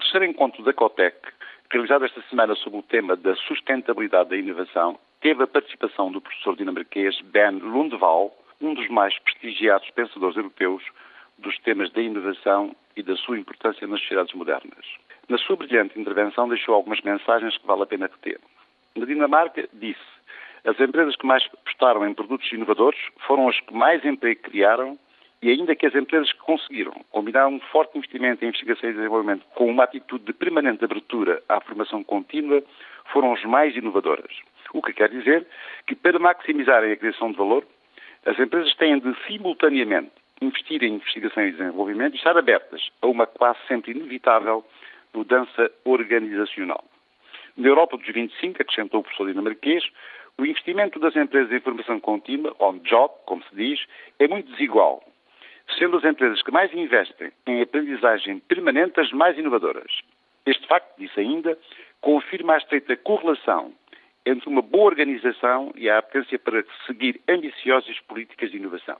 terceiro encontro da COTEC, realizado esta semana sob o tema da sustentabilidade da inovação, teve a participação do professor dinamarquês Ben Lundvall, um dos mais prestigiados pensadores europeus dos temas da inovação e da sua importância nas sociedades modernas. Na sua brilhante intervenção deixou algumas mensagens que vale a pena reter. Na Dinamarca, disse as empresas que mais apostaram em produtos inovadores foram as que mais emprego criaram e ainda que as empresas que conseguiram combinar um forte investimento em investigação e desenvolvimento com uma atitude de permanente abertura à formação contínua, foram as mais inovadoras. O que quer dizer que, para maximizarem a criação de valor, as empresas têm de, simultaneamente, investir em investigação e desenvolvimento e estar abertas a uma quase sempre inevitável mudança organizacional. Na Europa dos 25, acrescentou o professor dinamarquês, o investimento das empresas em formação contínua, on-job, como se diz, é muito desigual, sendo as empresas que mais investem em aprendizagem permanente as mais inovadoras. Este facto, disse ainda, confirma a estreita correlação entre uma boa organização e a apetência para seguir ambiciosas políticas de inovação.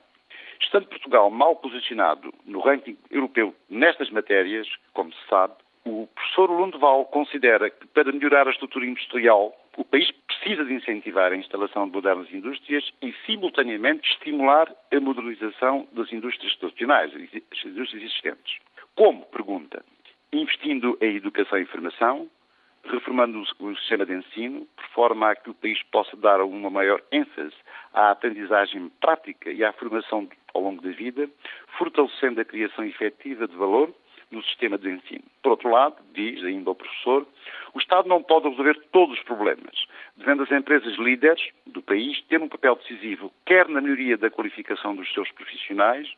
Estando Portugal mal posicionado no ranking europeu nestas matérias, como se sabe, o professor Lundval considera que para melhorar a estrutura industrial, o país precisa de incentivar a instalação de modernas indústrias e, simultaneamente, estimular a modernização das indústrias tradicionais, as indústrias existentes. Como? Pergunta. Investindo em educação e formação, reformando o sistema de ensino, por forma a que o país possa dar uma maior ênfase à aprendizagem prática e à formação ao longo da vida, fortalecendo a criação efetiva de valor no sistema de ensino. Por outro lado, diz ainda o professor, o Estado não pode resolver todos os problemas, devendo as empresas líderes do país ter um papel decisivo, quer na melhoria da qualificação dos seus profissionais,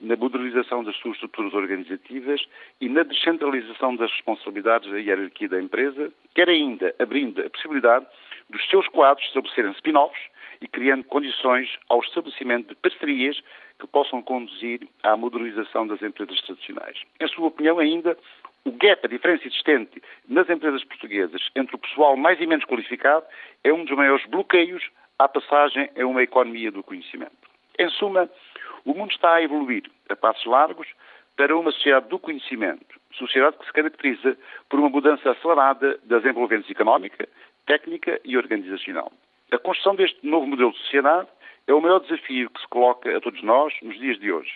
na modernização das suas estruturas organizativas e na descentralização das responsabilidades da hierarquia da empresa, quer ainda abrindo a possibilidade dos seus quadros estabelecerem spin-offs e criando condições ao estabelecimento de parcerias que possam conduzir à modernização das empresas tradicionais. Em sua opinião, ainda, o gap, a diferença existente nas empresas portuguesas entre o pessoal mais e menos qualificado é um dos maiores bloqueios à passagem a uma economia do conhecimento. Em suma, o mundo está a evoluir a passos largos para uma sociedade do conhecimento, sociedade que se caracteriza por uma mudança acelerada das envolventes económica, técnica e organizacional. A construção deste novo modelo de sociedade é o maior desafio que se coloca a todos nós nos dias de hoje.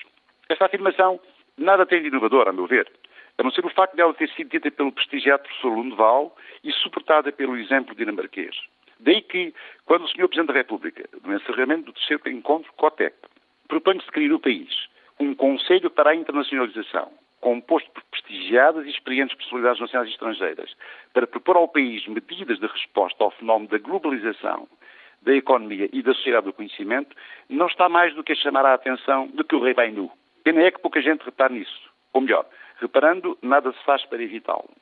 Esta afirmação nada tem de inovador, a meu ver, a não ser o facto dela ter sido dita pelo prestigiado professor Lundeval e suportada pelo exemplo dinamarquês. Daí que, quando o Sr. Presidente da República, no encerramento do terceiro encontro COTEC, propõe-se criar no país um Conselho para a Internacionalização, composto por prestigiadas e experientes personalidades nacionais e estrangeiras, para propor ao país medidas de resposta ao fenómeno da globalização da economia e da sociedade do conhecimento, não está mais do que a chamar a atenção de que o rei vai nu. Pena é que pouca gente repara nisso. Ou melhor, reparando, nada se faz para evitá-lo.